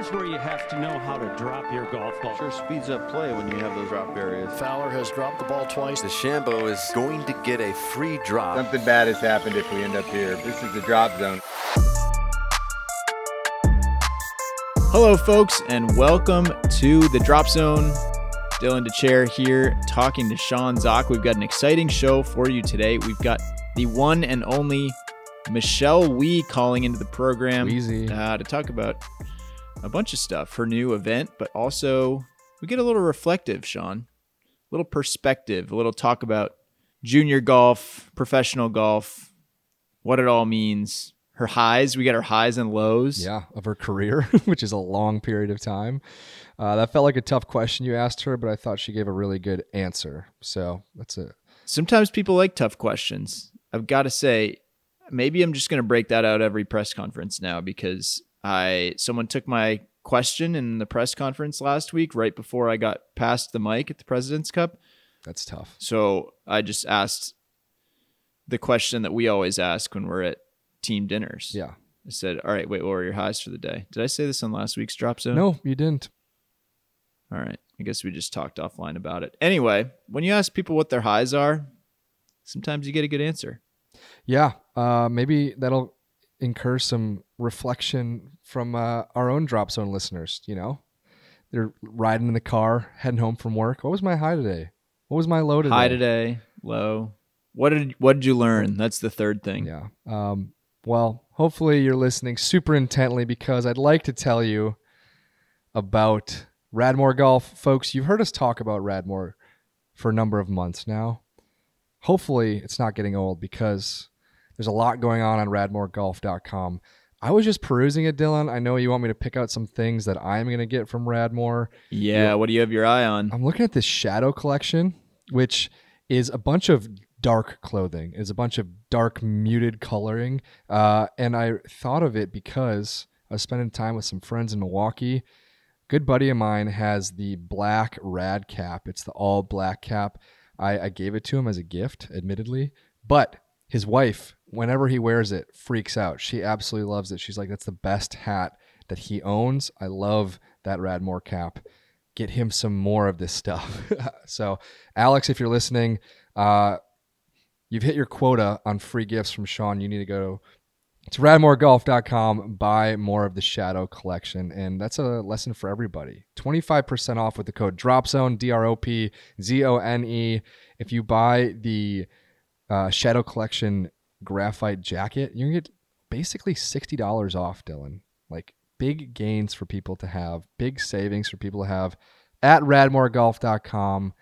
Here's where you have to know how to drop your golf ball. Sure speeds up play when you have those drop areas. Fowler has dropped the ball twice. DeChambeau is going to get a free drop. Something bad has happened if we end up here. This is the drop zone. Hello, folks, and welcome to the Drop Zone. Dylan Dethier here, talking to Sean Zak. We've got an exciting show for you today. We've got the one and only Michelle Wie calling into the program uh, to talk about a bunch of stuff, her new event, but also we get a little reflective, Sean, a little perspective, a little talk about junior golf, professional golf, what it all means, her highs. We got her highs and lows. Yeah, of her career, which is a long period of time. Uh, that felt like a tough question you asked her, but I thought she gave a really good answer. So that's it. Sometimes people like tough questions. I've got to say, maybe I'm just going to break that out every press conference now because I someone took my question in the press conference last week right before I got past the mic at the President's Cup. That's tough. So I just asked the question that we always ask when we're at team dinners. Yeah. I said, "All right, wait, what were your highs for the day?" Did I say this on last week's drop zone? No, you didn't. All right. I guess we just talked offline about it. Anyway, when you ask people what their highs are, sometimes you get a good answer. Yeah. Uh, maybe that'll incur some reflection from uh, our own drop zone listeners. You know, they're riding in the car, heading home from work. What was my high today? What was my low today? High today, low. What did what did you learn? That's the third thing. Yeah. Um, well, hopefully you're listening super intently because I'd like to tell you about Radmore Golf. Folks, you've heard us talk about Radmore for a number of months now. Hopefully it's not getting old because there's a lot going on on radmoregolf.com. I was just perusing it, Dylan. I know you want me to pick out some things that I'm going to get from Radmore. Yeah, what do you have your eye on? I'm looking at this shadow collection, which is a bunch of dark clothing. It's a bunch of dark muted coloring. Uh, and I thought of it because I was spending time with some friends in Milwaukee. Good buddy of mine has the black rad cap. It's the all black cap. I, I gave it to him as a gift, admittedly, but his wife, whenever he wears it, freaks out. She absolutely loves it. She's like, that's the best hat that he owns. I love that Radmore cap. Get him some more of this stuff. so, Alex, if you're listening, uh, you've hit your quota on free gifts from Sean. You need to go to radmoregolf.com, buy more of the Shadow collection. And that's a lesson for everybody. 25% off with the code DROPZONE, D R O P Z O N E. If you buy the uh, Shadow Collection graphite jacket, to get basically $60 off, Dylan. Like big gains for people to have, big savings for people to have at radmoregolf.com.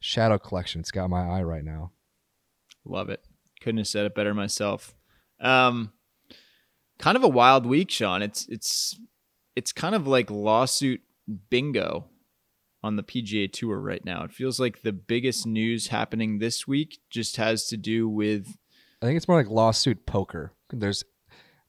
Shadow Collection. It's got my eye right now. Love it. Couldn't have said it better myself. Um, kind of a wild week, Sean. It's it's it's kind of like lawsuit bingo on the PGA Tour right now. It feels like the biggest news happening this week just has to do with. I think it's more like lawsuit poker. There's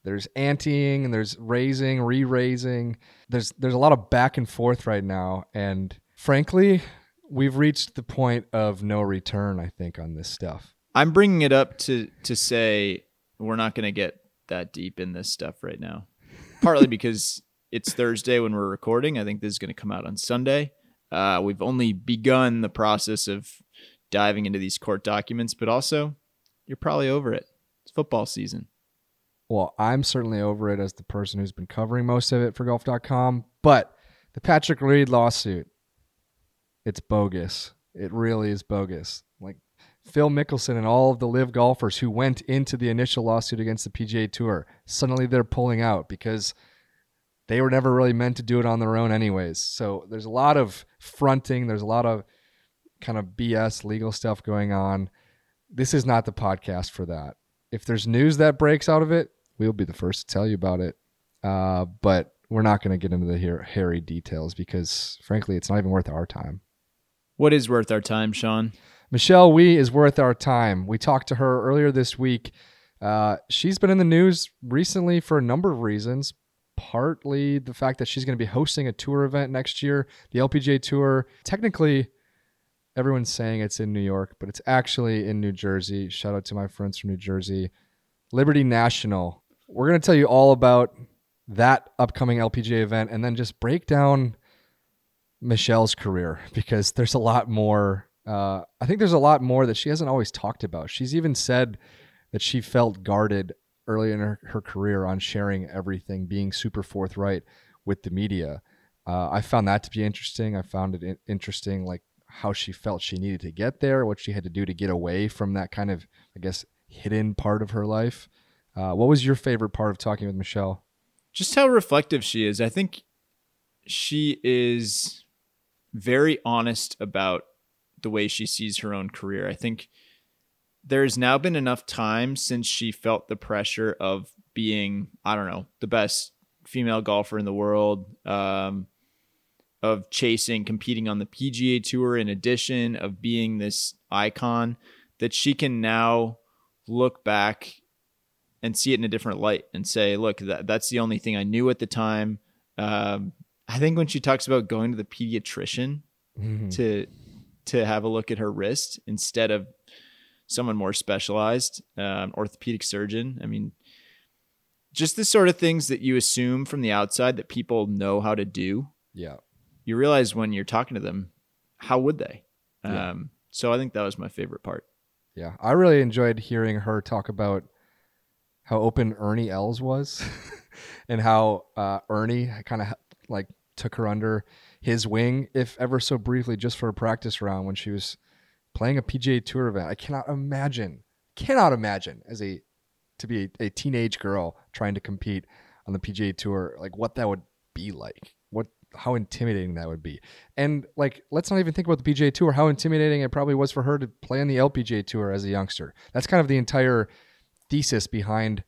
there's anteing and there's raising, re-raising. There's there's a lot of back and forth right now, and frankly, we've reached the point of no return. I think on this stuff. I'm bringing it up to to say we're not going to get that deep in this stuff right now. Partly because it's Thursday when we're recording. I think this is going to come out on Sunday. Uh, we've only begun the process of diving into these court documents, but also you're probably over it. It's football season. Well, I'm certainly over it as the person who's been covering most of it for golf.com. But the Patrick Reed lawsuit, it's bogus. It really is bogus. Like Phil Mickelson and all of the live golfers who went into the initial lawsuit against the PGA Tour, suddenly they're pulling out because they were never really meant to do it on their own, anyways. So there's a lot of fronting, there's a lot of kind of BS legal stuff going on. This is not the podcast for that. If there's news that breaks out of it, we'll be the first to tell you about it. Uh, but we're not going to get into the hairy details because, frankly, it's not even worth our time. What is worth our time, Sean? Michelle Wie is worth our time. We talked to her earlier this week. Uh, she's been in the news recently for a number of reasons. Partly the fact that she's going to be hosting a tour event next year, the LPGA Tour. Technically, everyone's saying it's in New York, but it's actually in New Jersey. Shout out to my friends from New Jersey. Liberty National. We're going to tell you all about that upcoming LPGA event and then just break down Michelle's career because there's a lot more. Uh, I think there's a lot more that she hasn't always talked about. She's even said that she felt guarded early in her, her career on sharing everything, being super forthright with the media. Uh, I found that to be interesting. I found it interesting, like how she felt she needed to get there, what she had to do to get away from that kind of, I guess, hidden part of her life. Uh, what was your favorite part of talking with Michelle? Just how reflective she is. I think she is very honest about the way she sees her own career. I think there has now been enough time since she felt the pressure of being, I don't know, the best female golfer in the world, um, of chasing, competing on the PGA Tour, in addition of being this icon, that she can now look back and see it in a different light and say, look, that, that's the only thing I knew at the time. Um, I think when she talks about going to the pediatrician Mm-hmm. to to have a look at her wrist instead of someone more specialized, um, orthopedic surgeon. I mean, just the sort of things that you assume from the outside that people know how to do. Yeah. You realize when you're talking to them, how would they? Yeah. Um, so I think that was my favorite part. Yeah. I really enjoyed hearing her talk about how open Ernie Els was and how uh, Ernie kind of like took her under his wing, if ever so briefly, just for a practice round when she was playing a PGA Tour event. I cannot imagine, cannot imagine as a to be a, a teenage girl trying to compete on the PGA Tour, like what that would be like. How intimidating that would be. And like let's not even think about the PGA Tour, how intimidating it probably was for her to play on the LPGA Tour as a youngster. That's kind of the entire thesis behind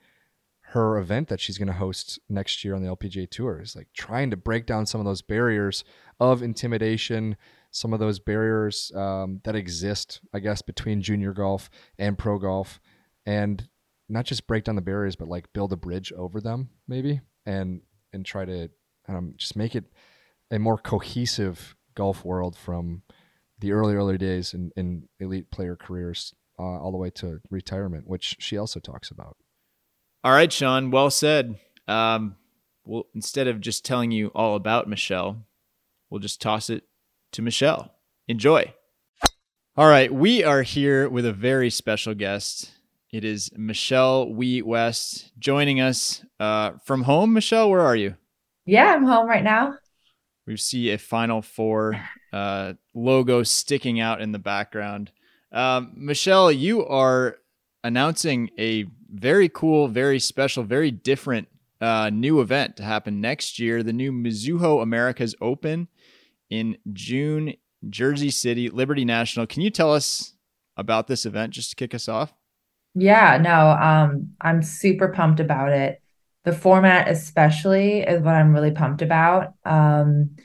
her event that she's going to host next year on the LPGA Tour is like trying to break down some of those barriers of intimidation, some of those barriers um, that exist, I guess, between junior golf and pro golf, and not just break down the barriers, but like build a bridge over them, maybe, and and try to um, just make it a more cohesive golf world from the early early days in, in elite player careers uh, all the way to retirement, which she also talks about. All right, Sean. Well said. Um, well, instead of just telling you all about Michelle, we'll just toss it to Michelle. Enjoy. All right, we are here with a very special guest. It is Michelle Wie West joining us uh, from home. Michelle, where are you? Yeah, I'm home right now. We see a Final Four uh, logo sticking out in the background. Um, Michelle, you are announcing a very cool, very special, very different uh, new event to happen next year. The new Mizuho Americas Open in June, Jersey City, Liberty National. Can you tell us about this event just to kick us off? Yeah, no, um, I'm super pumped about it. The format, especially, is what I'm really pumped about. Um,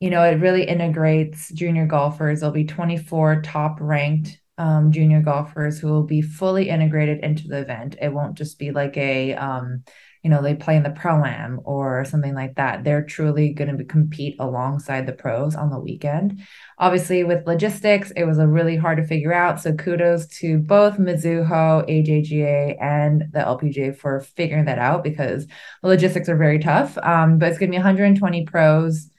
you know, it really integrates junior golfers. There'll be 24 top ranked um, junior golfers who will be fully integrated into the event. It won't just be like a, um, you know, they play in the pro am or something like that. They're truly going to compete alongside the pros on the weekend. Obviously, with logistics, it was a really hard to figure out. So kudos to both Mizuho, AJGA, and the LPGA for figuring that out because the logistics are very tough. Um, but it's going to be 120 pros,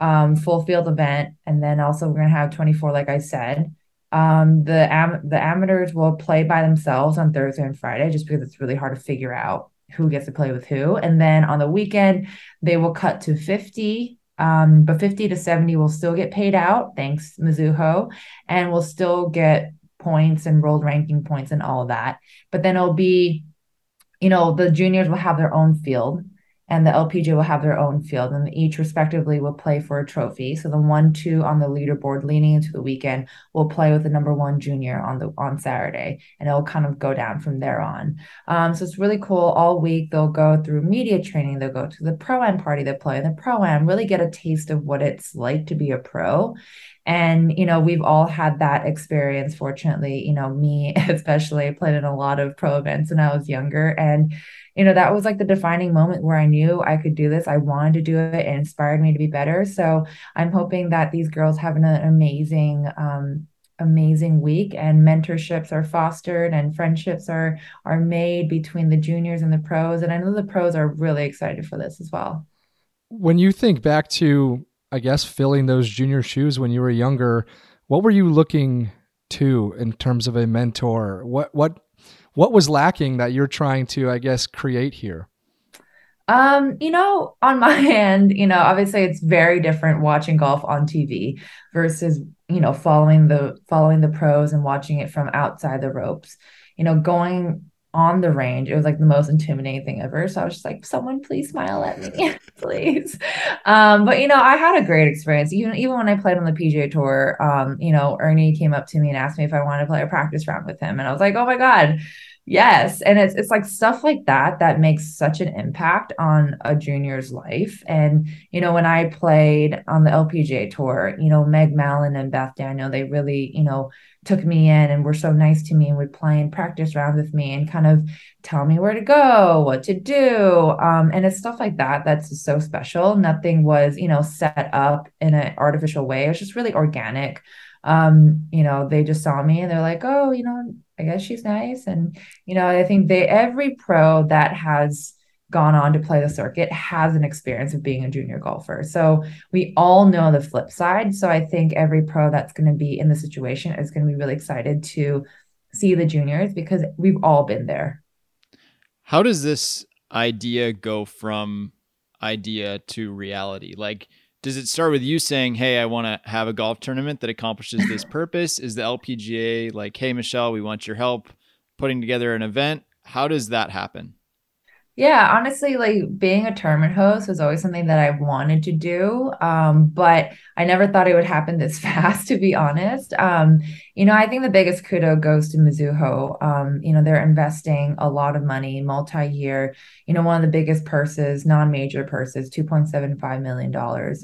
um, full field event, and then also we're going to have 24, like I said. Um, the am- the amateurs will play by themselves on Thursday and Friday just because it's really hard to figure out who gets to play with who. And then on the weekend, they will cut to 50. Um, but 50 to 70 will still get paid out, thanks Mizuho, and will still get points and world ranking points and all that. But then it'll be, you know, the juniors will have their own field and the LPGA will have their own field, and each respectively will play for a trophy. So the one, two on the leaderboard leaning into the weekend will play with the number one junior on the on Saturday, and it'll kind of go down from there on. Um, so it's really cool. All week they'll go through media training. They'll go to the pro am party. They play in the pro am, really get a taste of what it's like to be a pro. And, you know, we've all had that experience. Fortunately, you know, me especially played in a lot of pro events when I was younger. And, you know, that was like the defining moment where I knew I could do this. I wanted to do it. It inspired me to be better. So I'm hoping that these girls have an amazing um, amazing week and mentorships are fostered and friendships are are made between the juniors and the pros and I know the pros are really excited for this as well. When you think back to I guess filling those junior shoes when you were younger, what were you looking to in terms of a mentor? What what what was lacking that you're trying to I guess create here? Um, you know, on my end, you know, obviously it's very different watching golf on TV versus, you know, following the following the pros and watching it from outside the ropes. You know, going on the range, it was like the most intimidating thing ever. So I was just like, someone please smile at me, please. Um, but you know, I had a great experience. Even even when I played on the PGA tour, um, you know, Ernie came up to me and asked me if I wanted to play a practice round with him. And I was like, oh my God, Yes, and it's it's like stuff like that that makes such an impact on a junior's life. And you know, when I played on the LPGA tour, you know, Meg Mallon and Beth Daniel, they really, you know, took me in and were so nice to me and would play and practice rounds with me and kind of tell me where to go, what to do. Um, and it's stuff like that that's so special. Nothing was, you know, set up in an artificial way. It was just really organic um, you know, they just saw me and they're like, oh, you know, I guess she's nice. And, you know, I think they, every pro that has gone on to play the circuit has an experience of being a junior golfer. So we all know the flip side. So I think every pro that's going to be in the situation is going to be really excited to see the juniors because we've all been there. How does this idea go from idea to reality? Like, does it start with you saying, "Hey, I want to have a golf tournament that accomplishes this purpose"? Is the LPGA like, "Hey, Michelle, we want your help putting together an event"? How does that happen? Yeah, honestly, like being a tournament host was always something that I wanted to do. Um, but I never thought it would happen this fast, to be honest. Um, you know, I think the biggest kudo goes to Mizuho. Um, you know, they're investing a lot of money, multi-year, you know, one of the biggest purses, non-major purses, $2.75 million.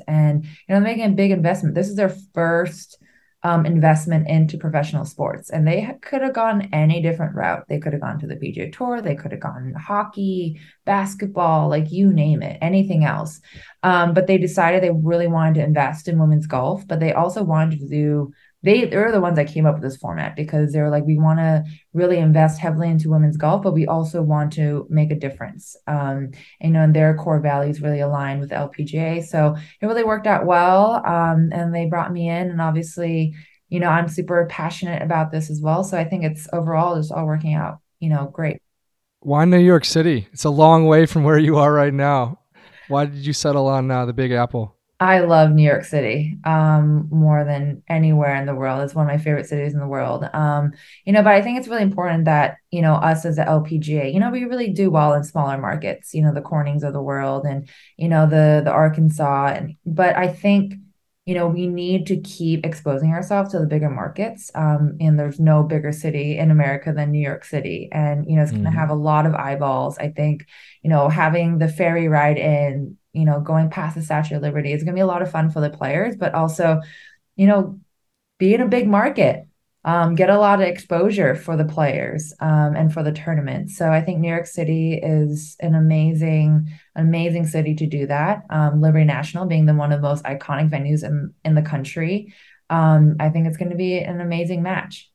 And, you know, making a big investment. This is their first um, investment into professional sports. And they could have gone any different route. They could have gone to the PGA Tour, they could have gone hockey, basketball, like you name it, anything else. Um, but they decided they really wanted to invest in women's golf, but they also wanted to do they they're the ones that came up with this format because they were like we want to really invest heavily into women's golf but we also want to make a difference. Um you know and their core values really align with lpga so it really worked out well um and they brought me in and obviously you know i'm super passionate about this as well. So i think it's overall just all working out you know great. Why new york city? It's a long way from where you are right now. Why did you settle on uh, the big apple I love New York City um, more than anywhere in the world. It's one of my favorite cities in the world. Um, you know, but I think it's really important that, you know, us as the LPGA, you know, we really do well in smaller markets, you know, the Cornings of the world and, you know, the the Arkansas. And but I think, you know, we need to keep exposing ourselves to the bigger markets. Um, and there's no bigger city in America than New York City. And, you know, it's mm-hmm. gonna have a lot of eyeballs. I think, you know, having the ferry ride in you know, going past the Statue of Liberty. It's going to be a lot of fun for the players, but also, you know, be in a big market, um, get a lot of exposure for the players um, and for the tournament. So I think New York City is an amazing, amazing city to do that. Um, Liberty National being the one of the most iconic venues in, in the country. Um, I think it's going to be an amazing match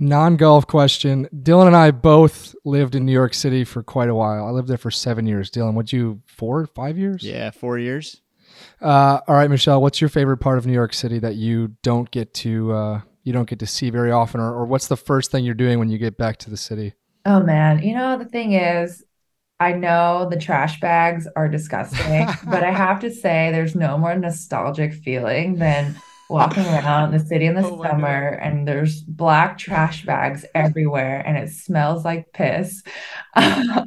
non golf question. Dylan and I both lived in New York City for quite a while. I lived there for seven years. Dylan, would you four, five years? Yeah, four years. Uh, all right, Michelle, what's your favorite part of New York City that you don't get to uh, you don't get to see very often, or, or what's the first thing you're doing when you get back to the city? Oh man, you know the thing is, I know the trash bags are disgusting, but I have to say there's no more nostalgic feeling than walking around the city in the oh summer and there's black trash bags everywhere and it smells like piss. I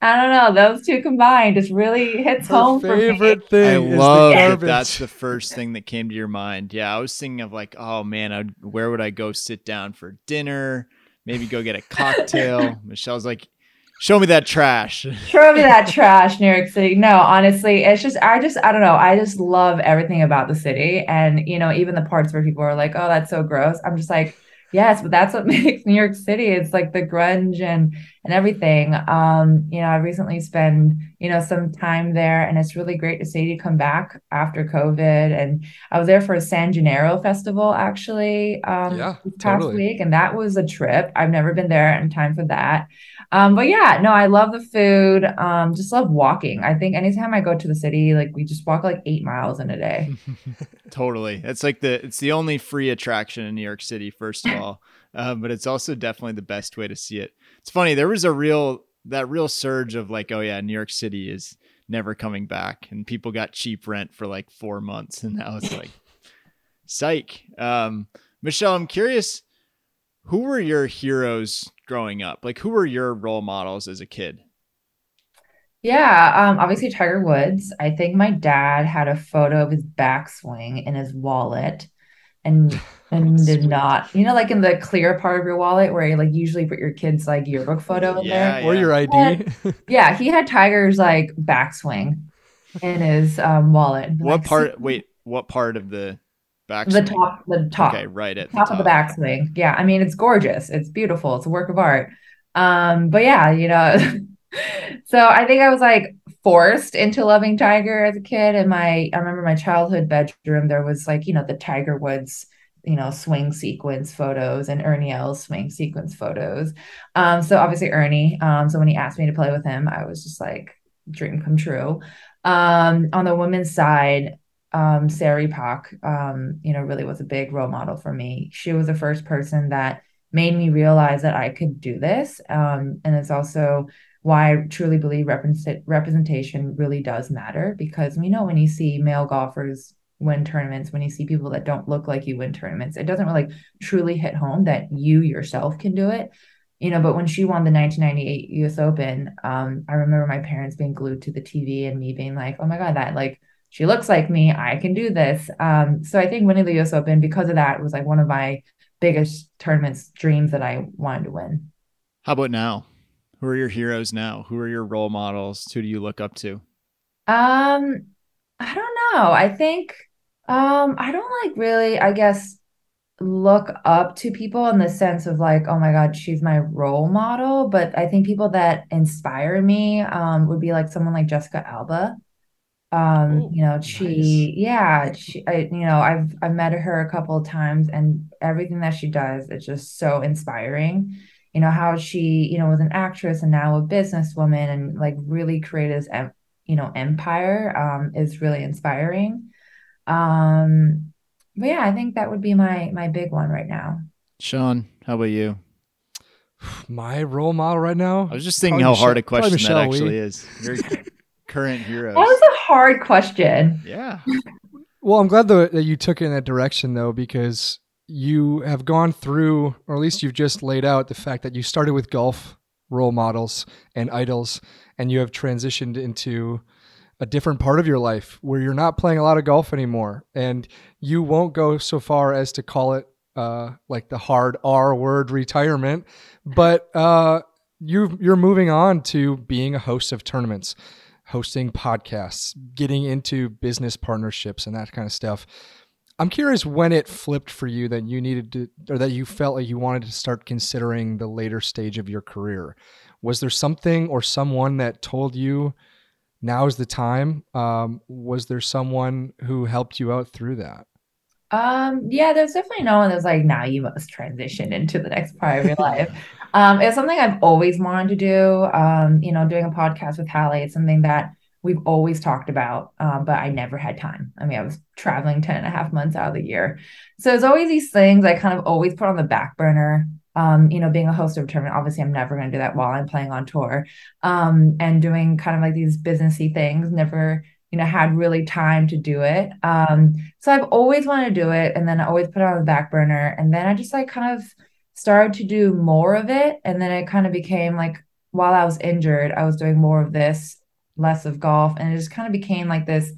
don't know. Those two combined just really hits Her home favorite for me. thing. I love that that's the first thing that came to your mind. Yeah, I was thinking of like, oh man, I'd, where would I go sit down for dinner? Maybe go get a cocktail. Michelle's like, Show me that trash. Show me that trash, New York City. No, honestly, it's just I just I don't know. I just love everything about the city, and you know, even the parts where people are like, "Oh, that's so gross." I'm just like, yes, but that's what makes New York City. It's like the grunge and and everything. Um, you know, I recently spent, you know, some time there and it's really great to see you come back after COVID. And I was there for a San Gennaro festival actually um Yeah, this past totally. week, and that was a trip. I've never been there in time for that. Um, but yeah, no, I love the food. Um, just love walking. I think anytime I go to the city, like we just walk like eight miles in a day. Totally. It's like the it's the only free attraction in New York City, first of all. Uh, but it's also definitely the best way to see it. It's funny, there was a real that real surge of like, oh yeah, New York City is never coming back. And people got cheap rent for like four months. And now it's like psych. Um, Michelle, I'm curious, who were your heroes growing up? Like who were your role models as a kid? Yeah, um, obviously Tiger Woods. I think my dad had a photo of his backswing in his wallet and and did not, you know, like in the clear part of your wallet where you like usually put your kid's like yearbook photo in Yeah, there. or yeah. your ID. Yeah, he had Tiger's like backswing in his um wallet. What Like, part wait, what part of the back? The top, the top. Okay, right at top top. of the backswing. Yeah, I mean it's gorgeous. It's beautiful. It's a work of art. Um, but yeah, you know, so I think I was like forced into loving Tiger as a kid. And my I remember my childhood bedroom, there was like, you know, the Tiger Woods, you know, swing sequence photos and Ernie Els swing sequence photos. Um, so obviously Ernie. Um, so when he asked me to play with him, I was just like dream come true. Um, on the women's side, um, Se Ri Pak, um, you know, really was a big role model for me. She was the first person that made me realize that I could do this. Um, and it's also why I truly believe represent- representation really does matter because we know when you see male golfers win tournaments, when you see people that don't look like you win tournaments, it doesn't really truly hit home that you yourself can do it. You know, but when she won the 1998 US Open, um, I remember my parents being glued to the TV and me being like, oh my God, that like she looks like me. I can do this. Um, so I think winning the US Open because of that was like one of my biggest tournaments dreams that I wanted to win. How about now? Who are your heroes now? Who are your role models? Who do you look up to? Um, I don't know. I think um I don't like really, I guess, look up to people in the sense of like, oh my God, she's my role model. But I think people that inspire me um would be like someone like Jessica Alba. Um, Oh, you know, nice. she, yeah, she, I, you know, I've I've met her a couple of times, and everything that she does is just so inspiring. You know how she, you know, was an actress and now a businesswoman, and like really created this, em- you know, empire. Um, is really inspiring. Um, but yeah, I think that would be my my big one right now. Sean, how about you? My role model right now. I was just thinking Probably how hard a Michelle- probably question that actually Lee. is. Your current heroes. That was a hard question. yeah. Well, I'm glad though that you took it in that direction though, because you have gone through, or at least you've just laid out the fact that you started with golf role models and idols, and you have transitioned into a different part of your life where you're not playing a lot of golf anymore, and you won't go so far as to call it uh, like the hard R word retirement, but uh, you you're moving on to being a host of tournaments hosting podcasts, getting into business partnerships and that kind of stuff. I'm curious when it flipped for you that you needed to, or that you felt like you wanted to start considering the later stage of your career. Was there something or someone that told you now is the time? Um, was there someone who helped you out through that? Um, yeah, there's definitely no one that's like, now you must transition into the next part of your life. Um, it's something I've always wanted to do. Um, you know, doing a podcast with Hallie, it's something that we've always talked about, um, but I never had time. I mean, I was traveling 10 and a half months out of the year. So there's always these things I kind of always put on the back burner. Um, you know, being a host of a tournament, obviously I'm never going to do that while I'm playing on tour. Um, and doing kind of like these businessy things, never you know, had really time to do it. Um, so I've always wanted to do it, and then I always put it on the back burner, and then I just like kind of started to do more of it, and then it kind of became like while I was injured, I was doing more of this, less of golf, and it just kind of became like this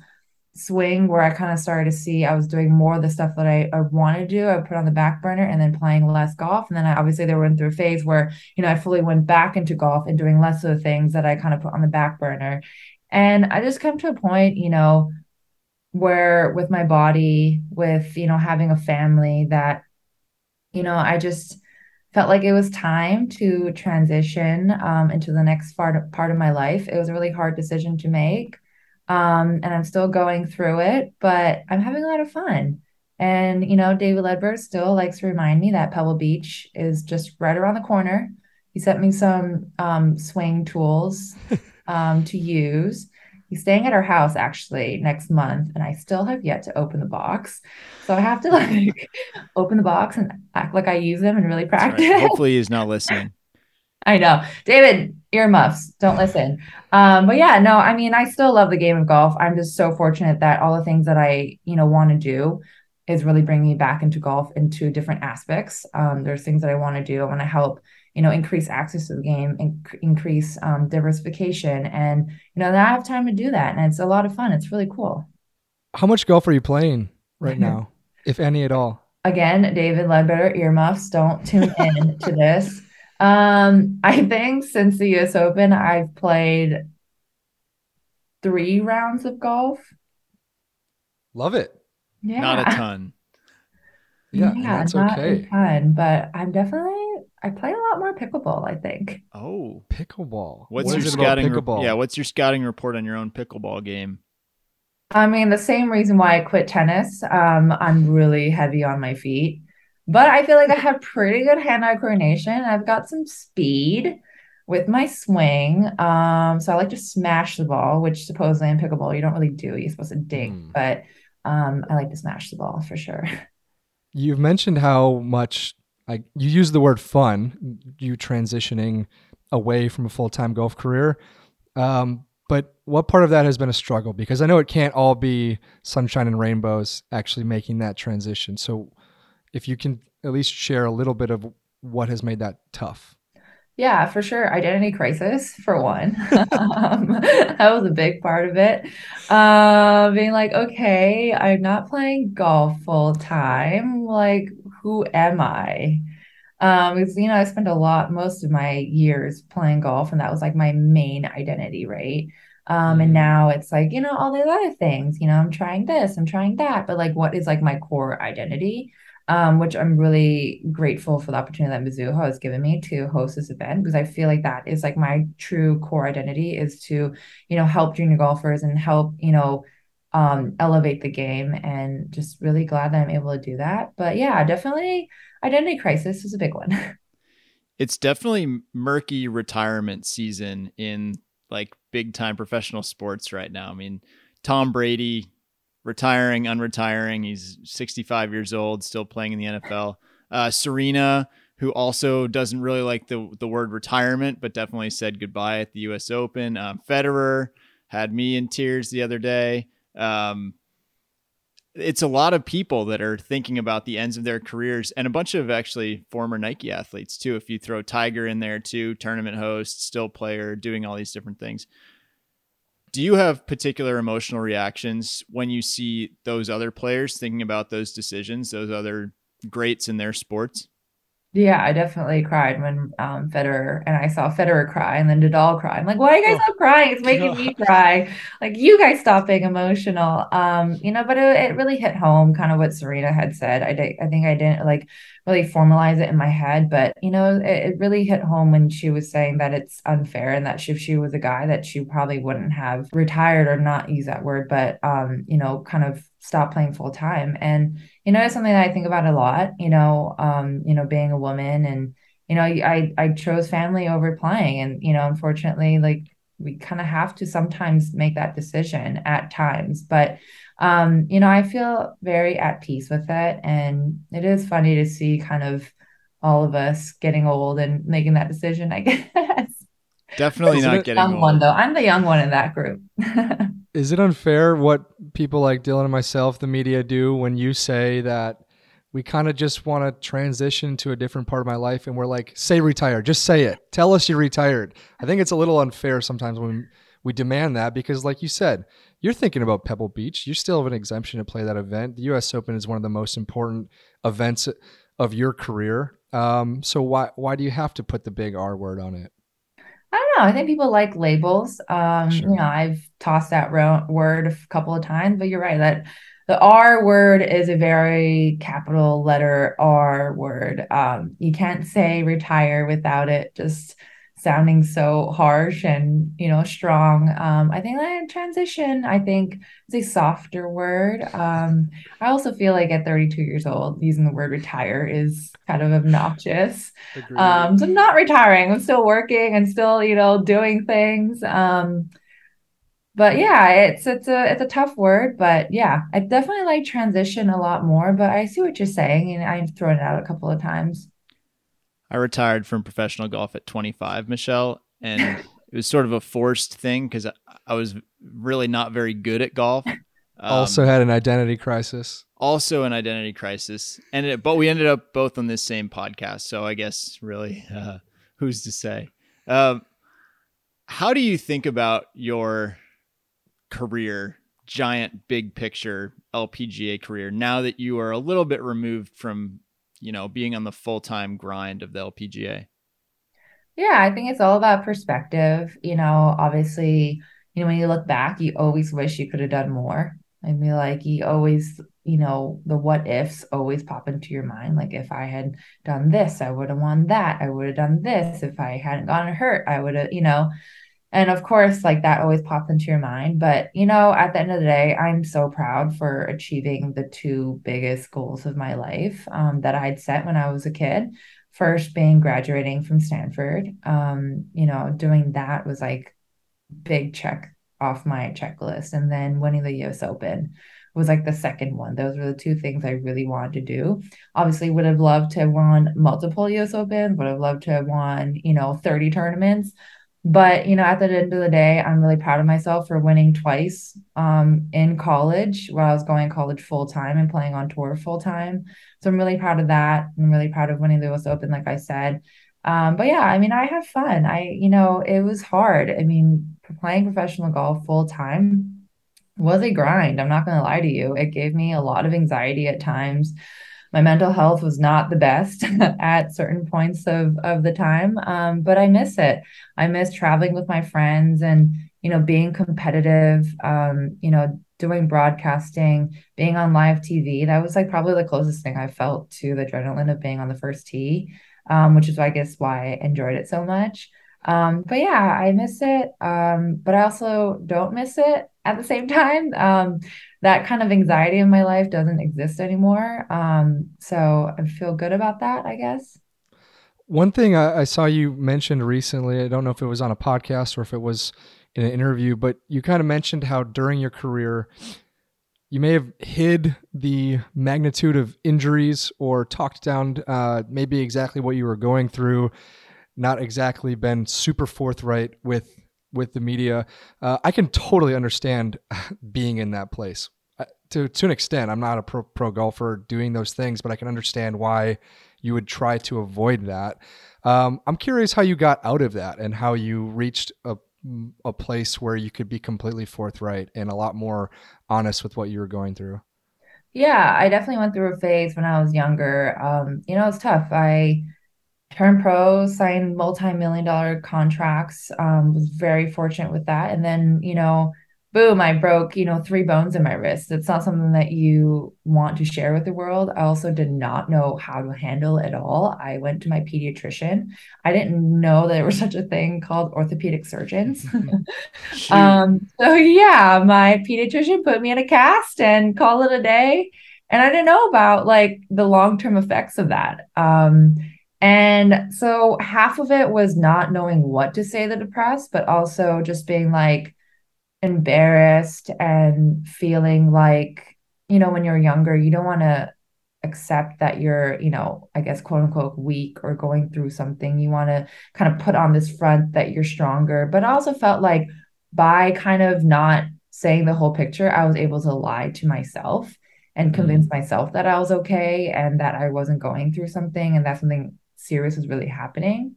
swing where I kind of started to see I was doing more of the stuff that I, I wanted to do. I put on the back burner and then playing less golf. And then I obviously they went through a phase where, you know, I fully went back into golf and doing less of the things that I kind of put on the back burner. And I just come to a point, you know, where with my body, with, you know, having a family that, you know, I just felt like it was time to transition um, into the next part of, part of my life. It was a really hard decision to make. Um, and I'm still going through it, but I'm having a lot of fun. And, you know, David Leadbetter still likes to remind me that Pebble Beach is just right around the corner. He sent me some um, swing tools um, to use. He's staying at our house actually next month, and I still have yet to open the box. So I have to like open the box and act like I use them and really practice. Right. Hopefully, he's not listening. I know. David, earmuffs, don't listen. Um, but yeah, no, I mean, I still love the game of golf. I'm just so fortunate that all the things that I, you know, want to do is really bringing me back into golf into different aspects. Um, there's things that I want to do. I want to help, you know, increase access to the game, inc- increase um, diversification, and you know, now I have time to do that, and it's a lot of fun. It's really cool. How much golf are you playing right now, if any at all? Again, David Leadbetter earmuffs. Don't tune in to this. Um, I think since the US Open, I've played three rounds of golf. Love it. Yeah. Not a ton. Yeah, that's not okay. a ton, but I'm definitely I play a lot more pickleball, I think. Oh, Pickleball. what's What your is it about scouting? re- yeah, what's your scouting report on your own pickleball game? I mean, the same reason why I quit tennis. Um, I'm really heavy on my feet, but I feel like I have pretty good hand-eye coordination. I've got some speed with my swing. Um, so I like to smash the ball, which supposedly in pickleball you don't really do. You're supposed to dig, Hmm. but um, I like to smash the ball for sure. You've mentioned how much like you use the word fun, you transitioning away from a full time golf career. Um, but what part of that has been a struggle? Because I know it can't all be sunshine and rainbows actually making that transition. So if you can at least share a little bit of what has made that tough. Yeah, for sure. Identity crisis, for one. um, that was a big part of it. Uh, being like, okay, I'm not playing golf full time. Like, who am I? Um, because you know, I spent a lot, most of my years playing golf, and that was like my main identity, right? Um, and Mhm. now it's like, you know, all these other things, you know, I'm trying this, I'm trying that, but like, what is like my core identity? Um, which I'm really grateful for the opportunity that Mizuho has given me to host this event because I feel like that is like my true core identity is to, you know, help junior golfers and help, you know, um, elevate the game and just really glad that I'm able to do that. But yeah, definitely identity crisis is a big one. It's definitely murky retirement season in like big time professional sports right now. I mean, Tom Brady retiring, unretiring. He's 65 years old, still playing in the NFL. Uh, Serena, who also doesn't really like the the word retirement, but definitely said goodbye at the U.S. Open. Um, Federer had me in tears the other day. Um, it's a lot of people that are thinking about the ends of their careers and a bunch of actually former Nike athletes too. If you throw Tiger in there too, tournament host, still player, doing all these different things. Do you have particular emotional reactions when you see those other players thinking about those decisions, those other greats in their sports? Yeah, I definitely cried when um Federer and I saw Federer cry and then Nadal cry. I'm like, why are you guys Oh, all crying? It's making me cry. Like you guys stop being emotional. Um, you know, but it, it really hit home kind of what Serena had said. I did, I think I didn't like really formalize it in my head, but you know, it, it really hit home when she was saying that it's unfair and that she, if she was a guy that she probably wouldn't have retired or not use that word, but um, you know, kind of stop playing full time. And you know, it's something that I think about a lot, you know, um, you know, being a woman and, you know, I, I chose family over playing and, you know, unfortunately, like we kind of have to sometimes make that decision at times, but, um, you know, I feel very at peace with it. And it is funny to see kind of all of us getting old and making that decision, I guess. Definitely Isn't not it- getting Young old. one though. I'm the young one in that group. Is it unfair what people like Dylan and myself, the media, do when you say that we kind of just want to transition to a different part of my life and we're like, say retire, just say it. Tell us you're retired. I think it's a little unfair sometimes when we demand that because, like you said, you're thinking about Pebble Beach. You still have an exemption to play that event. The U.S. Open is one of the most important events of your career. Um, so why why do you have to put the big R word on it? I know. I think people like labels. Um, Sure. you know, I've tossed that ro- word a couple of times, but you're right that the R word is a very capital letter R word. Um, you can't say retire without it just sounding so harsh and you know strong. Um, I think that transition, I think, is a softer word. Um, I also feel like at 32 years old, using the word retire is kind of obnoxious. Um, so I'm not retiring. I'm still working and still, you know, doing things. Um, but yeah, it's it's a it's a tough word, but yeah, I definitely like transition a lot more. But I see what you're saying, and I've thrown it out a couple of times. I retired from professional golf at 25, Michelle, and it was sort of a forced thing because I, I, was really not very good at golf. Um, also had an identity crisis. Also an identity crisis, and it, but we ended up both on this same podcast. So I guess really, uh, who's to say? Uh, how do you think about your career, giant big picture LPGA career, now that you are a little bit removed from, you know, being on the full time grind of the LPGA? Yeah, I think it's all about perspective. You know, obviously, you know, when you look back, you always wish you could have done more. I mean, like you always, you know, the what ifs always pop into your mind. Like if I had done this, I would have won that. I would have done this. If I hadn't gotten hurt, I would have, you know. And of course, like that always pops into your mind. But, you know, at the end of the day, I'm so proud for achieving the two biggest goals of my life um, that I'd set when I was a kid. First, being graduating from Stanford. Um, you know, doing that was like big check off my checklist. And then winning the US Open was like the second one. Those were the two things I really wanted to do. Obviously, would have loved to have won multiple US Opens, would have loved to have won, you know, 30 tournaments. But you know, at the end of the day, I'm really proud of myself for winning twice um, in college while I was going college full time and playing on tour full time. So I'm really proud of that. I'm really proud of winning the US Open, like I said. Um, but yeah, I mean, I have fun. I, you know, it was hard. I mean, playing professional golf full time was a grind. I'm not going to lie to you. It gave me a lot of anxiety at times my mental health was not the best at certain points of of the time um, but i miss it. I miss traveling with my friends and you know being competitive um, you know doing broadcasting being on live tv that was like probably the closest thing i felt to the adrenaline of being on the first tee um, which is i guess why i enjoyed it so much um, but yeah i miss it um, but i also don't miss it at the same time um, that kind of anxiety in my life doesn't exist anymore. Um, so I feel good about that, I guess. One thing I, I, saw you mentioned recently, I don't know if it was on a podcast or if it was in an interview, but you kind of mentioned how during your career, you may have hid the magnitude of injuries or talked down uh, maybe exactly what you were going through, not exactly been super forthright with with the media. Uh, I can totally understand being in that place. Uh, to to an extent, I'm not a pro, pro golfer doing those things, but I can understand why you would try to avoid that. Um, I'm curious how you got out of that and how you reached a a place where you could be completely forthright and a lot more honest with what you were going through. Yeah, I definitely went through a phase when I was younger. Um, you know, it's tough. I turned pro, signed multi-million dollar contracts. Um, was very fortunate with that. And then, you know, boom, I broke, you know, three bones in my wrist. It's not something that you want to share with the world. I also did not know how to handle it at all. I went to my pediatrician. I didn't know that there was such a thing called orthopedic surgeons. um, so yeah, my pediatrician put me in a cast and call it a day. And I didn't know about like the long-term effects of that. Um, and so half of it was not knowing what to say to the press, but also just being like embarrassed and feeling like, you know, when you're younger, you don't want to accept that you're, you know, I guess, quote unquote, weak or going through something. You want to kind of put on this front that you're stronger. But I also felt like by kind of not saying the whole picture, I was able to lie to myself and mm-hmm. convince myself that I was okay and that I wasn't going through something and that something serious was really happening.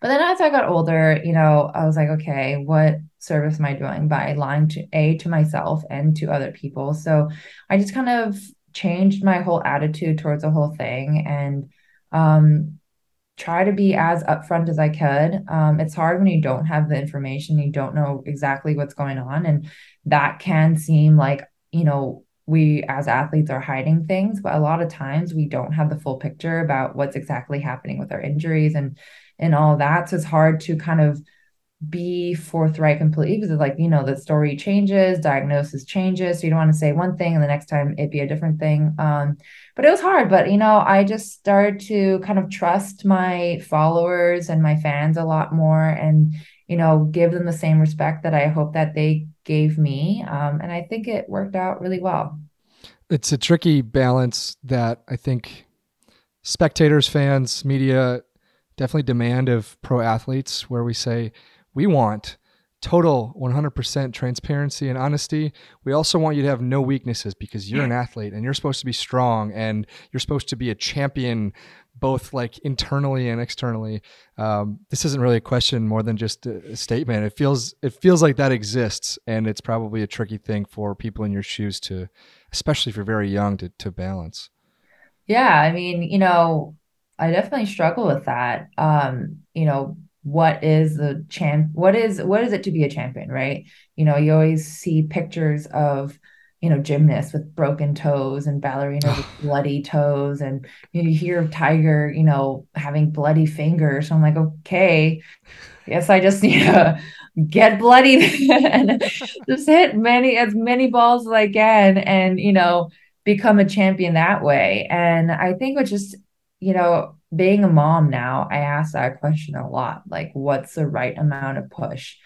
But then as I got older, you know, I was like, okay, what service am I doing by lying to A to myself and to other people? So I just kind of changed my whole attitude towards the whole thing and um try to be as upfront as I could. Um, it's hard when you don't have the information, you don't know exactly what's going on. And that can seem like, you know, we as athletes are hiding things, but a lot of times we don't have the full picture about what's exactly happening with our injuries and and all that. So it's hard to kind of be forthright completely because it's like you know the story changes diagnosis changes. So you don't want to say one thing and the next time it be a different thing. Um but it was hard. But you know i just started to kind of trust my followers and my fans a lot more and you know give them the same respect that i hope that they gave me um and i think it worked out really well it's a tricky balance that i think spectators fans media definitely demand of pro athletes where we say we want total 100% transparency and honesty. We also want you to have no weaknesses because you're an athlete and you're supposed to be strong and you're supposed to be a champion both like internally and externally. Um, this isn't really a question more than just a, statement. It feels it feels like that exists and it's probably a tricky thing for people in your shoes to especially if you're very young to to balance. Yeah, I mean, you know, I definitely struggle with that. Um, you know, what is the champ what is what is it to be a champion right you know you always see pictures of you know gymnasts with broken toes and ballerinas with bloody toes and you hear tiger you know having bloody fingers so i'm like okay yes i just need to get bloody and just hit many as many balls as i can and you know become a champion that way and i think it's just you know being a mom now, I ask that question a lot. Like, what's the right amount of push?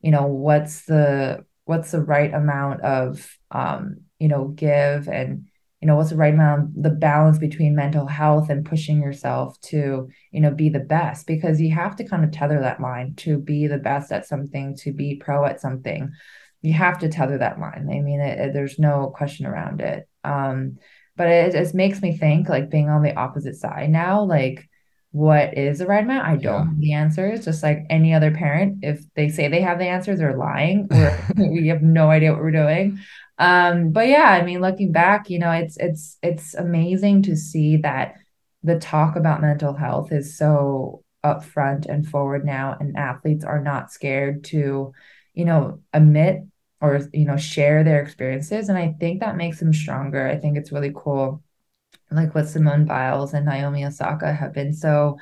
You know, what's the what's the right amount of um, you know, give and you know, what's the right amount, the balance between mental health and pushing yourself to, you know, be the best because you have to kind of tether that line to be the best at something, to be pro at something. You have to tether that line. I mean, it, it, there's no question around it. Um, but it just makes me think like being on the opposite side now like what is a right amount i don't yeah. have the answers just like any other parent. If they say they have the answers they're lying or we have no idea what we're doing. Um but yeah i mean looking back you know it's it's it's amazing to see that the talk about mental health is so upfront and forward now and athletes are not scared to you know admit or you know share their experiences. And i think that makes them stronger. I think it's really cool like what simone biles and naomi osaka have been so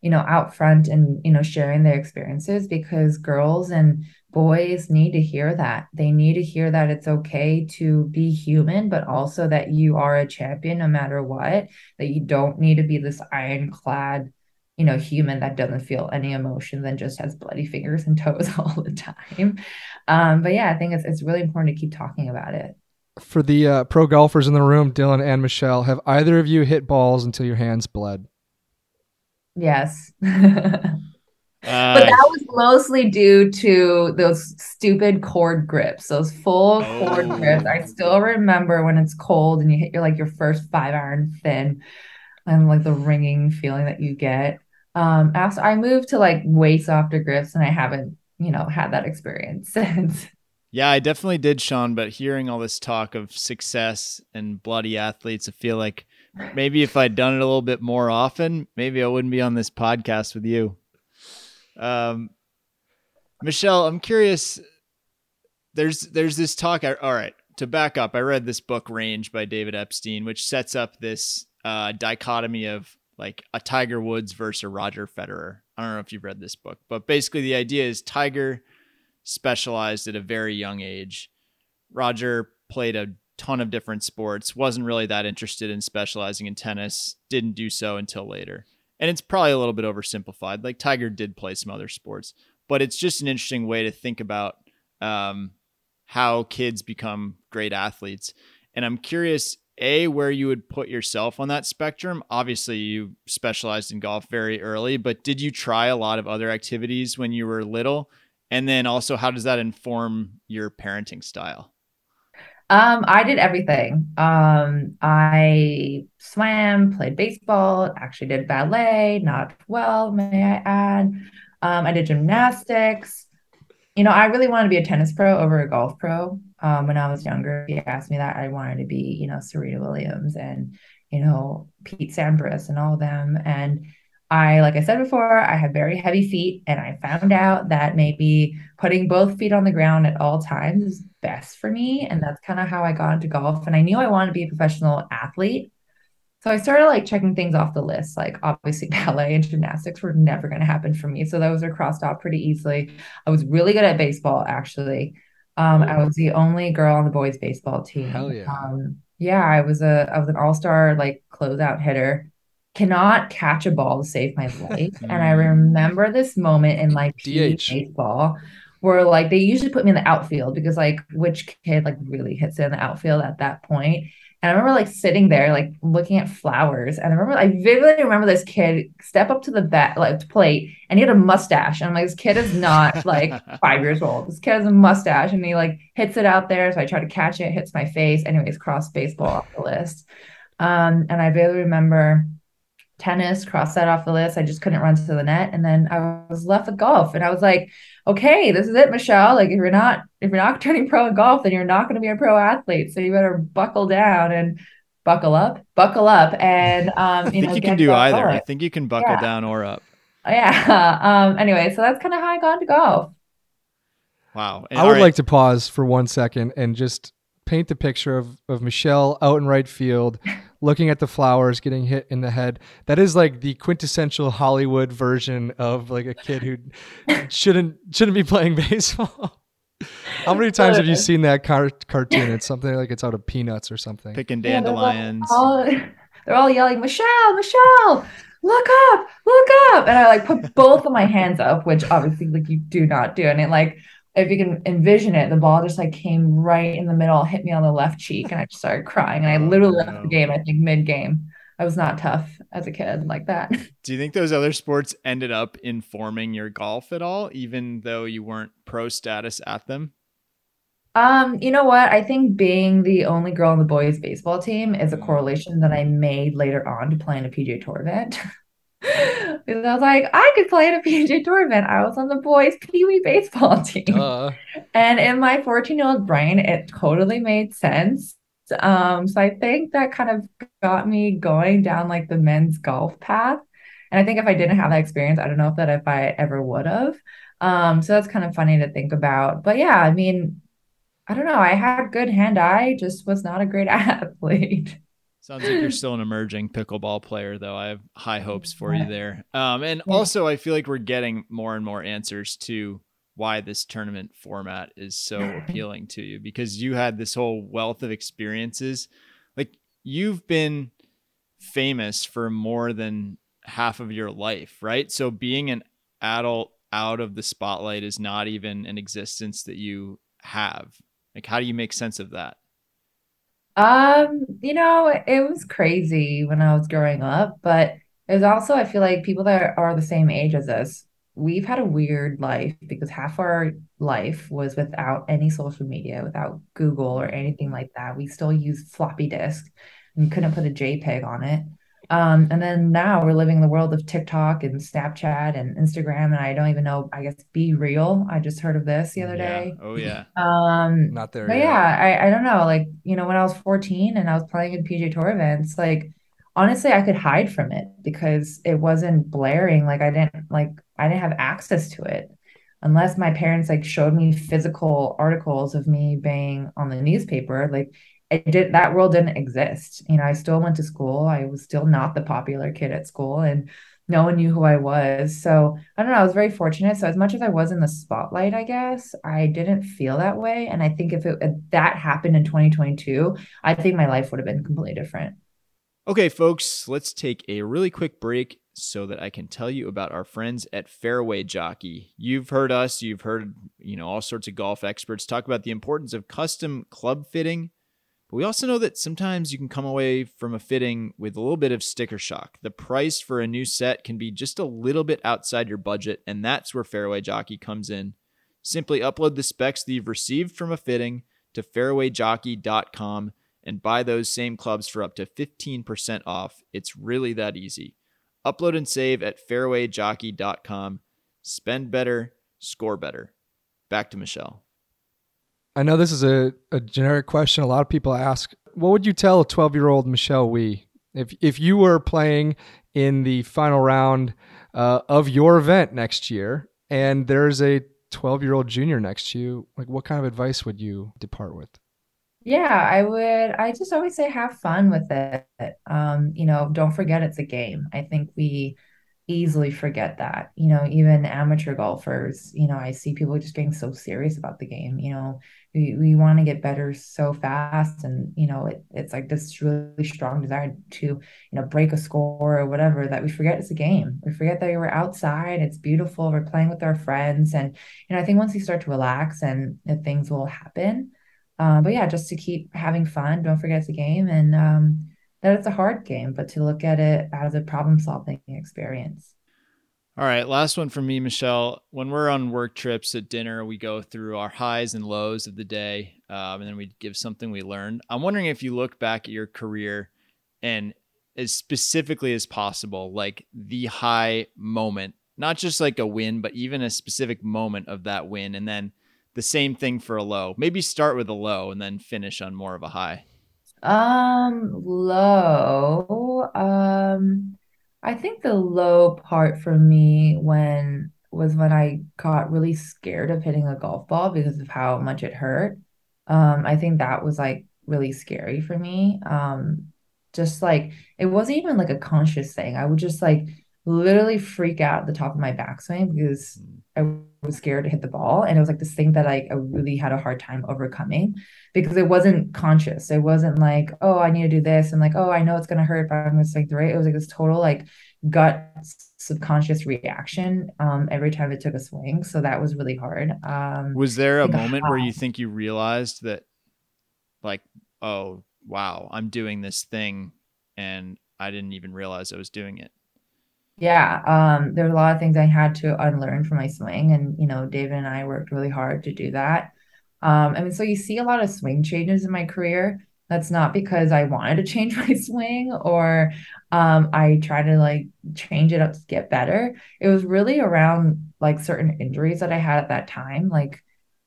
you know out front and you know sharing their experiences because girls and boys need to hear that they need to hear that it's okay to be human but also that you are a champion no matter what that you don't need to be this ironclad you know, human that doesn't feel any emotions and just has bloody fingers and toes all the time. Um, but yeah, I think it's it's really important to keep talking about it. For the uh, pro golfers in the room, Dylan and Michelle, have either of you hit balls until your hands bled? Yes. Uh, but that was mostly due to those stupid cord grips, those full oh. cord grips. I still remember when it's cold and you hit your like your first five iron thin and like the ringing feeling that you get. Um, after I moved to like way softer grips, and I haven't, you know, had that experience since. Yeah, I definitely did, Sean. But hearing all this talk of success and bloody athletes, I feel like maybe if I'd done it a little bit more often, maybe I wouldn't be on this podcast with you. Um, Michelle, I'm curious. There's there's this talk. all right, to back up, I read this book Range by David Epstein, which sets up this uh, dichotomy of like a Tiger Woods versus a Roger Federer. I don't know if you've read this book, but basically the idea is Tiger specialized at a very young age. Roger played a ton of different sports, wasn't really that interested in specializing in tennis, didn't do so until later. And it's probably a little bit oversimplified. Like Tiger did play some other sports, but it's just an interesting way to think about um, how kids become great athletes. And I'm curious a where you would put yourself on that spectrum obviously you specialized in golf very early but did you try a lot of other activities when you were little and then also how does that inform your parenting style? Um i did everything. Um i swam played baseball actually did ballet not well may i add. Um i did gymnastics. You know i really wanted to be a tennis pro over a golf pro. Um, when I was younger, he asked me that I wanted to be, you know, Serena Williams and, you know, Pete Sampras and all of them. And I, like I said before, I have very heavy feet, and I found out that maybe putting both feet on the ground at all times is best for me. And that's kind of how I got into golf. And I knew I wanted to be a professional athlete. So I started like checking things off the list. Like obviously ballet and gymnastics were never going to happen for me. So those are crossed off pretty easily. I was really good at baseball actually. Um, I was the only girl on the boys baseball team. Hell yeah. Um, yeah, I was a I was an all-star like closeout hitter. Cannot catch a ball to save my life. and I remember this moment in like DH. baseball where like they usually put me in the outfield because like which kid like really hits it in the outfield at that point. And I remember like sitting there, like looking at flowers. And I remember, I vividly remember this kid step up to the bat, like to plate, and he had a mustache. And I'm like, this kid is not like five years old. This kid has a mustache, and he like hits it out there. So I try to catch it, hits my face. Anyways, cross baseball off the list. Um, and I vividly remember tennis, cross that off the list. I just couldn't run to the net. And then I was left with golf. And I was like, okay, this is it, Michelle. Like if you're not if you're not turning pro in golf, then you're not going to be a pro athlete. So you better buckle down and buckle up, buckle up, and um, I you think know, you can do golf either. I think you can buckle Yeah. down or up. Yeah. Um. Anyway, so that's kind of how I got into golf. Wow. And I would all right, like to pause for one second and just paint the picture of, of Michelle out in right field, looking at the flowers, getting hit in the head. That is like the quintessential Hollywood version of like a kid who shouldn't shouldn't be playing baseball. How many times have you seen that car- cartoon? It's something like it's out of Peanuts or something. picking Yeah, they're dandelions. all- they're all yelling, Michelle, Michelle, look up, look up. And I like put both of my hands up, which obviously like you do not do. And it like if you can envision it, the ball just like came right in the middle, hit me on the left cheek, and I just started crying. And I Oh, literally left no. the game, I think mid-game. I was not tough as a kid like that. Do you think those other sports ended up informing your golf at all, even though you weren't pro status at them? Um, you know what? I think being the only girl on the boys baseball team is a Mm. correlation that I made later on to play in a PGA Tour event. Because I was like, I could play in a PGA Tour event. I was on the boys Pee Wee baseball team. Uh, And in my 14 year old brain, it totally made sense. Um, so I think that kind of got me going down like the men's golf path. And I think if I didn't have that experience, I don't know if that if I ever would have. Um, so that's kind of funny to think about. But yeah, I mean, I don't know. I had good hand eye, just was not a great athlete. Sounds like you're still an emerging pickleball player, though. I have high hopes for you there. Um, and also, I feel like we're getting more and more answers to why this tournament format is so appealing to you because you had this whole wealth of experiences. Like you've been famous for more than half of your life, right? So being an adult out of the spotlight is not even an existence that you have. Like, how do you make sense of that? Um, you know, it was crazy when I was growing up, but it was also, I feel like people that are the same age as us, we've had a weird life because half our life was without any social media, without Google or anything like that. We still use floppy disk and couldn't put a JPEG on it. Um, and then now we're living in the world of TikTok and Snapchat and Instagram, and I don't even know, I guess, BeReal. I just heard of this the other Yeah. day. Oh, yeah. Um, not there. but yet. yeah, I, I don't know. Like, you know, when I was 14 and I was playing in PGA Tour events, like honestly, I could hide from it because it wasn't blaring. Like I didn't like I didn't have access to it unless my parents like showed me physical articles of me being on the newspaper. Like it did that world didn't exist. You know, I still went to school. I was still not the popular kid at school and no one knew who I was. So I don't know. I was very fortunate. So as much as I was in the spotlight, I guess I didn't feel that way. And I think if it if that happened in 2022, I think my life would have been completely different. Okay, folks, let's take a really quick break so that I can tell you about our friends at Fairway Jockey. You've heard us, you've heard, you know, all sorts of golf experts talk about the importance of custom club fitting. But we also know that sometimes you can come away from a fitting with a little bit of sticker shock. The price for a new set can be just a little bit outside your budget, and that's where Fairway Jockey comes in. Simply upload the specs that you've received from a fitting to fairwayjockey.com and buy those same clubs for up to 15% off. It's really that easy. Upload and save at fairwayjockey.com. Spend better, score better. Back to Michelle. I know this is a, a generic question. A lot of people ask, what would you tell a 12 year old Michelle Wie if, if you were playing in the final round uh, of your event next year, and there's a 12 year old junior next to you, like what kind of advice would you depart with? Yeah, I would. I just always say have fun with it. Um, you know, don't forget it's a game. I think we easily forget that. You know, even amateur golfers, you know, I see people just getting so serious about the game. You know, we, we want to get better so fast. And, you know, it, it's like this really strong desire to, you know, break a score or whatever that we forget it's a game. We forget that we're outside. It's beautiful. We're playing with our friends. And, you know, I think once you start to relax and things will happen. Uh, but yeah, just to keep having fun. Don't forget it's a game. And, um, that it's a hard game, but to look at it as a problem solving experience. All right, last one from me, Michelle. When we're on work trips at dinner, we go through our highs and lows of the day, um, and then we give something we learned. I'm wondering if you look back at your career and as specifically as possible, like the high moment, not just like a win, but even a specific moment of that win, and then the same thing for a low. Maybe start with a low and then finish on more of a high. Um, low. Um, I think the low part for me when was when I got really scared of hitting a golf ball because of how much it hurt. Um, I think that was like really scary for me. Um, just like it wasn't even like a conscious thing. I would just like literally freak out at the top of my backswing because I was scared to hit the ball. And it was like this thing that like I really had a hard time overcoming because it wasn't conscious. It wasn't like, oh, I need to do this. And like, oh, I know it's gonna hurt, but I'm gonna swing through it. It was like this total like gut subconscious reaction um every time it took a swing. So that was really hard. Um was there a moment where you think you realized that like, oh wow, I'm doing this thing and I didn't even realize I was doing it? Yeah, um, there's a lot of things I had to unlearn from my swing, and you know, David and I worked really hard to do that. Um, I mean, so you see a lot of swing changes in my career. That's not because I wanted to change my swing or um, I try to like change it up to get better. It was really around like certain injuries that I had at that time, like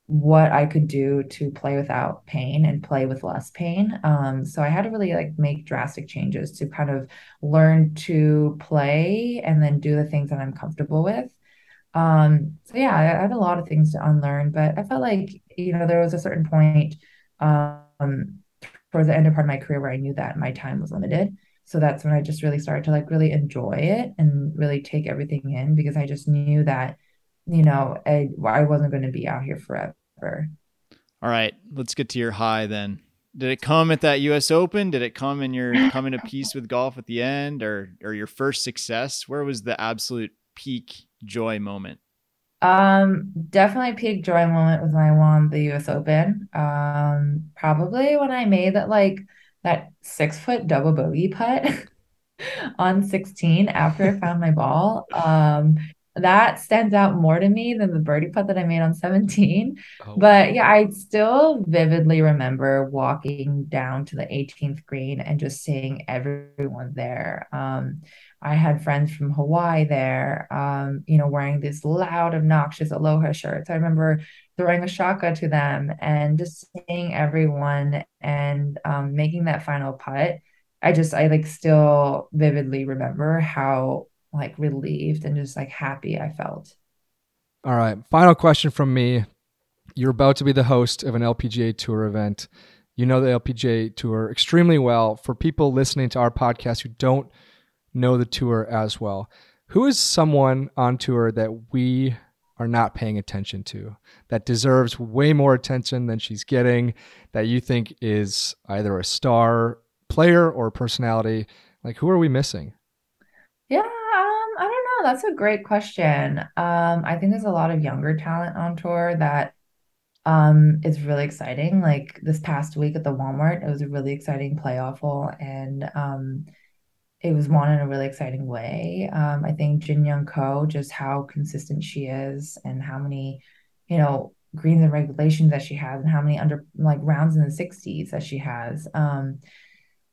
what I could do to play without pain and play with less pain. Um, so I had to really like make drastic changes to kind of learn to play and then do the things that I'm comfortable with. Um, so yeah, I, I had a lot of things to unlearn, but I felt like, you know, there was a certain point um towards the end of part of my career where I knew that my time was limited. So that's when I just really started to like really enjoy it and really take everything in because I just knew that, you know, I, I wasn't going to be out here forever. All right, let's get to your high then. Did it come at that U.S. Open? Did it come in your coming to peace with golf at the end, or or your first success? Where was the absolute peak joy moment? Um, definitely peak joy moment was when I won the U.S. Open. Um, probably when I made that like that six foot double bogey putt on 16 after I found my ball. Um, that stands out more to me than the birdie putt that I made on 17. Oh. But yeah, I still vividly remember walking down to the 18th green and just seeing everyone there. Um, I had friends from Hawaii there, um, you know, wearing these loud, obnoxious aloha shirts. I remember throwing a shaka to them and just seeing everyone and um, making that final putt. I just, I like still vividly remember how like relieved and just like happy I felt. All right. Final question from me. You're about to be the host of an LPGA tour event. You know the LPGA tour extremely well. For people listening to our podcast who don't know the tour as well. Who is someone on tour that we are not paying attention to that deserves way more attention than she's getting that you think is either a star player or a personality? Like, who are we missing? Yeah, I don't know. That's a great question. Um, I think there's a lot of younger talent on tour that um is really exciting. Like this past week at the Walmart, it was a really exciting playoff hole, and um, it was won in a really exciting way. Um, I think Jin Young Ko, just how consistent she is and how many, you know, greens and regulations that she has and how many under like rounds in the 60s that she has. Um,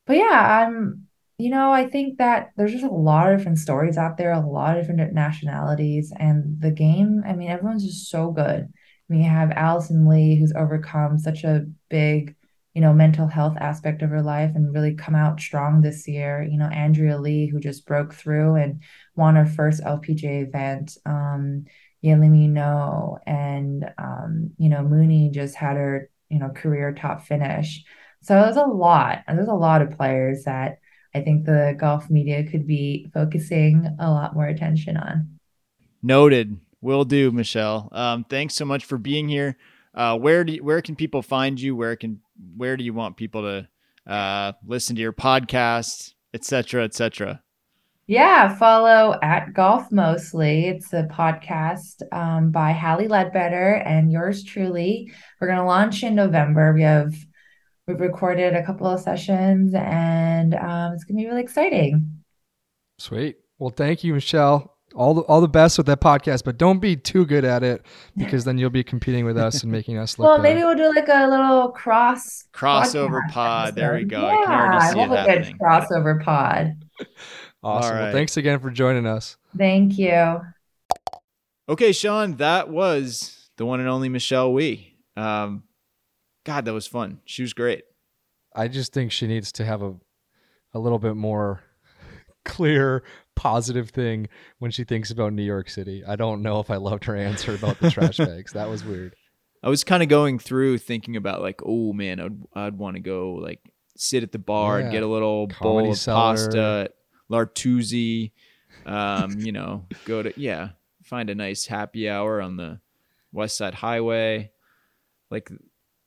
but yeah, I'm, you know, I think that there's just a lot of different stories out there, a lot of different nationalities, and the game, I mean, everyone's just so good. I mean, you have Allison Lee, who's overcome such a big you know, mental health aspect of her life and really come out strong this year. You know, Andrea Lee, who just broke through and won her first LPGA event. Um, Yealimi Noh and um, you know, Mooney just had her, you know, career top finish. So there's a lot. There's a lot of players that I think the golf media could be focusing a lot more attention on. Noted. Will do, Michelle. Um, thanks so much for being here. Uh, where do you, where can people find you? Where can where do you want people to uh, listen to your podcast, etc., etc.? Yeah, follow at Golf Mostly. It's a podcast um, by Hallie Leadbetter and yours truly. We're going to launch in November. We have we've recorded a couple of sessions, and um, it's going to be really exciting. Sweet. Well, thank you, Michelle all the all the best with that podcast, but don't be too good at it because then you'll be competing with us and making us look. well, better. maybe we'll do like a little cross crossover pod. There we go. Yeah, I can already see I it love a happening. good crossover pod. awesome. All Well, thanks again for joining us. Thank you. Okay, Sean, that was the one and only Michelle Wie. Um, God, that was fun. She was great. I just think she needs to have a a little bit more clear positive thing when she thinks about New York City. I don't know if I loved her answer about the trash bags. That was weird. I was kind of going through thinking about like, oh man, I'd I'd want to go like sit at the bar and get a little Comedy bowl of Cellar. pasta, L'Artusi. Um, you know, go to yeah, find a nice happy hour on the West Side Highway. Like,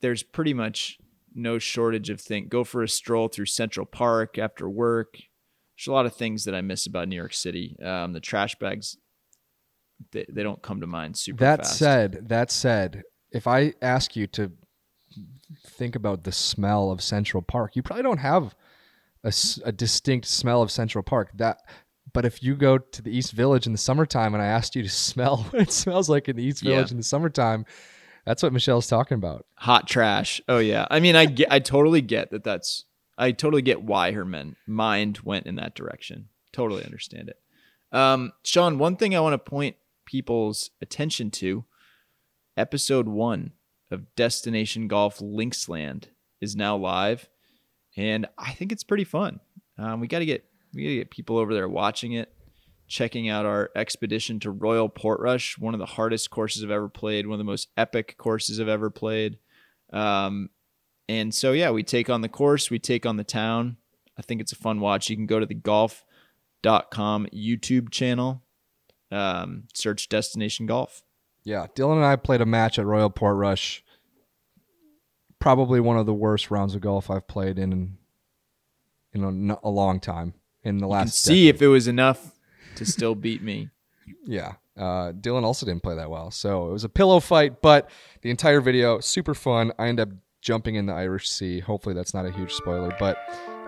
there's pretty much no shortage of things. Go for a stroll through Central Park after work. There's a lot of things that I miss about New York City. Um, the trash bags, they, they don't come to mind super that fast. said, that said, if I ask you to think about the smell of Central Park, you probably don't have a distinct smell of Central Park. That, but if you go to the East Village in the summertime and I asked you to smell what it smells like in the East Yeah. Village in the summertime, that's what Michelle's talking about. hot trash. Oh yeah. I mean, I get, I totally get that. That's, I totally get why her men mind went in that direction. Totally understand it. Um, Sean, one thing I want to point people's attention to: episode one of Destination Golf Linksland is now live, and I think it's pretty fun. Um, we got to get we got to get people over there watching it, checking out our expedition to Royal Portrush, one of the hardest courses I've ever played, one of the most epic courses I've ever played. Um, and so yeah, we take on the course, we take on the town. I think it's a fun watch. You can go to the golf.com YouTube channel, um, search Destination Golf. Yeah, Dylan and I played a match at Royal Portrush. Probably one of the worst rounds of golf I've played in, in a, a long time. In the You last, see decade. if it was enough to still beat me. Yeah. Uh, Dylan also didn't play that well. So it was a pillow fight, but the entire video, super fun. I end up jumping in the Irish Sea. Hopefully, that's not a huge spoiler. But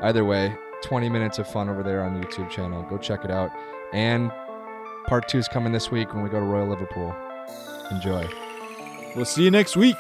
either way, 20 minutes of fun over there on the YouTube channel. Go check it out. And part two is coming this week when we go to Royal Liverpool. Enjoy. We'll see you next week.